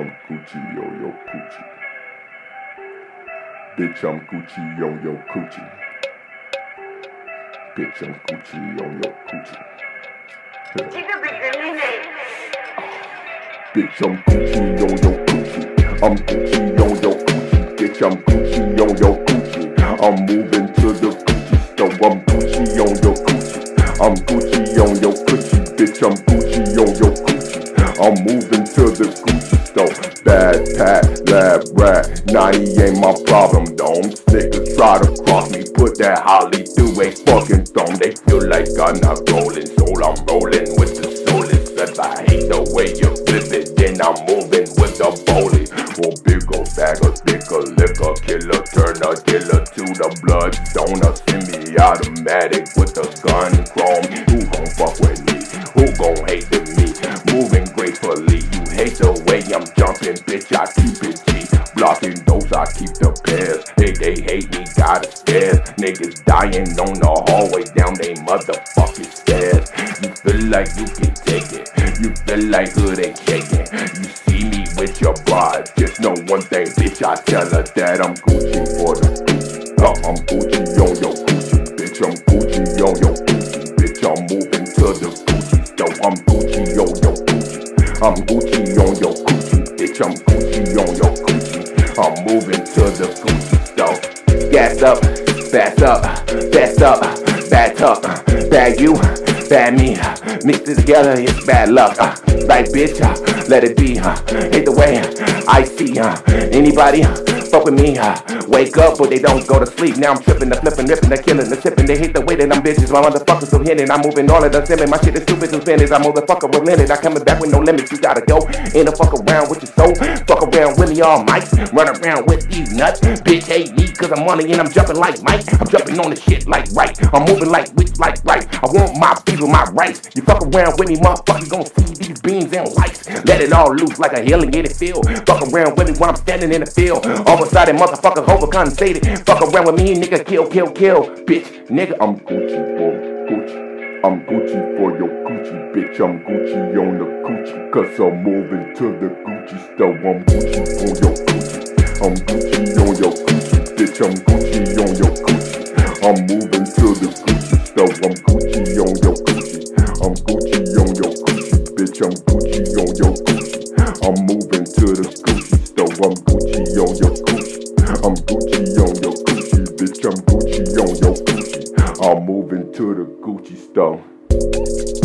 I'm Gucci on your coochie. Bitch, I'm Gucci on your coochie. Bitch, I'm Gucci on your coochie. Bitch, I'm Gucci on your coochie. I'm Gucci on your coochie. Bitch, I'm Gucci on your coochie. I'm moving to the Gucci store. I'm Gucci on your coochie. I'm Gucci on your coochie. Bitch, I'm Gucci on your coochie. I'm moving to the Gucci store. Bad pat, lab rat. Nah, he ain't my problem, dome. Niggas try to cross me. Put that holly through a fucking thumb. They feel like I'm not rolling. Soul, I'm rolling with the soulless. I hate the way you flip it. Then I'm moving with the bowling. Well, big ol' bag of thicker liquor. Killer, turn a killer to the blood donor. Semi-automatic with the gun chrome. Who gon' fuck with me? Who gon' hate me? Moving gracefully. You hate the way I'm jumping, bitch. I keep it G. Blocking those, I keep the pairs. Hey, they hate me, got stairs. Niggas dying on the hallway down they motherfucking stairs. You feel like you can take it. You feel like hood ain't shaking. You see me with your bride. Just know one thing, bitch. I tell her that I'm Gucci for the Gucci. Uh, I'm Gucci on your Gucci. I'm Gucci on your Gucci. Bitch, I'm Gucci on your Gucci. I'm moving to the Gucci store. Gas up, fast up, fast up, back up, bad you, bad me. Mix it together, it's bad luck. Like bitch, let it be. Hate the way I see. Anybody fuck with me? Uh, wake up, but they don't go to sleep. Now I'm tripping, the flipping, ripping, the killing, the sipping. They hate the way that I'm bitches. My motherfuckers so hitting. I'm moving all of the simming. My shit is stupid to finish. I'm motherfucker relented. I coming back with no limits. You gotta go in the fuck around with your soul. Fuck around with me all mics. Run around with these nuts. Bitch hate me cause I'm money and I'm jumping like Mike. I'm jumping on the shit like right. I'm moving like witch like right. I want my people, my rights. You fuck around with me, motherfucker, you gon' see these beams and lights. Let it all loose like a hill and get it filled. Fuck around with me when I'm standing in the field. All of a sudden, motherfuckers overcompensated. Fuck around with me, nigga, kill, kill, kill. Bitch, nigga, I'm Gucci for Gucci. I'm Gucci for your Gucci, bitch. I'm Gucci on the Gucci, cause I'm moving to the Gucci store. I'm Gucci for your Gucci. I'm Gucci on your Gucci, bitch. I'm Gucci on your Gucci. I'm moving to the Gucci store. I'm Gucci on your Gucci. I'm Gucci on your Gucci, bitch. I'm Gucci on your Gucci. I'm moving to the Gucci store. I'm Gucci on your Gucci. I'm Gucci on your Gucci, bitch. I'm Gucci on your Gucci. I'm moving to the Gucci store.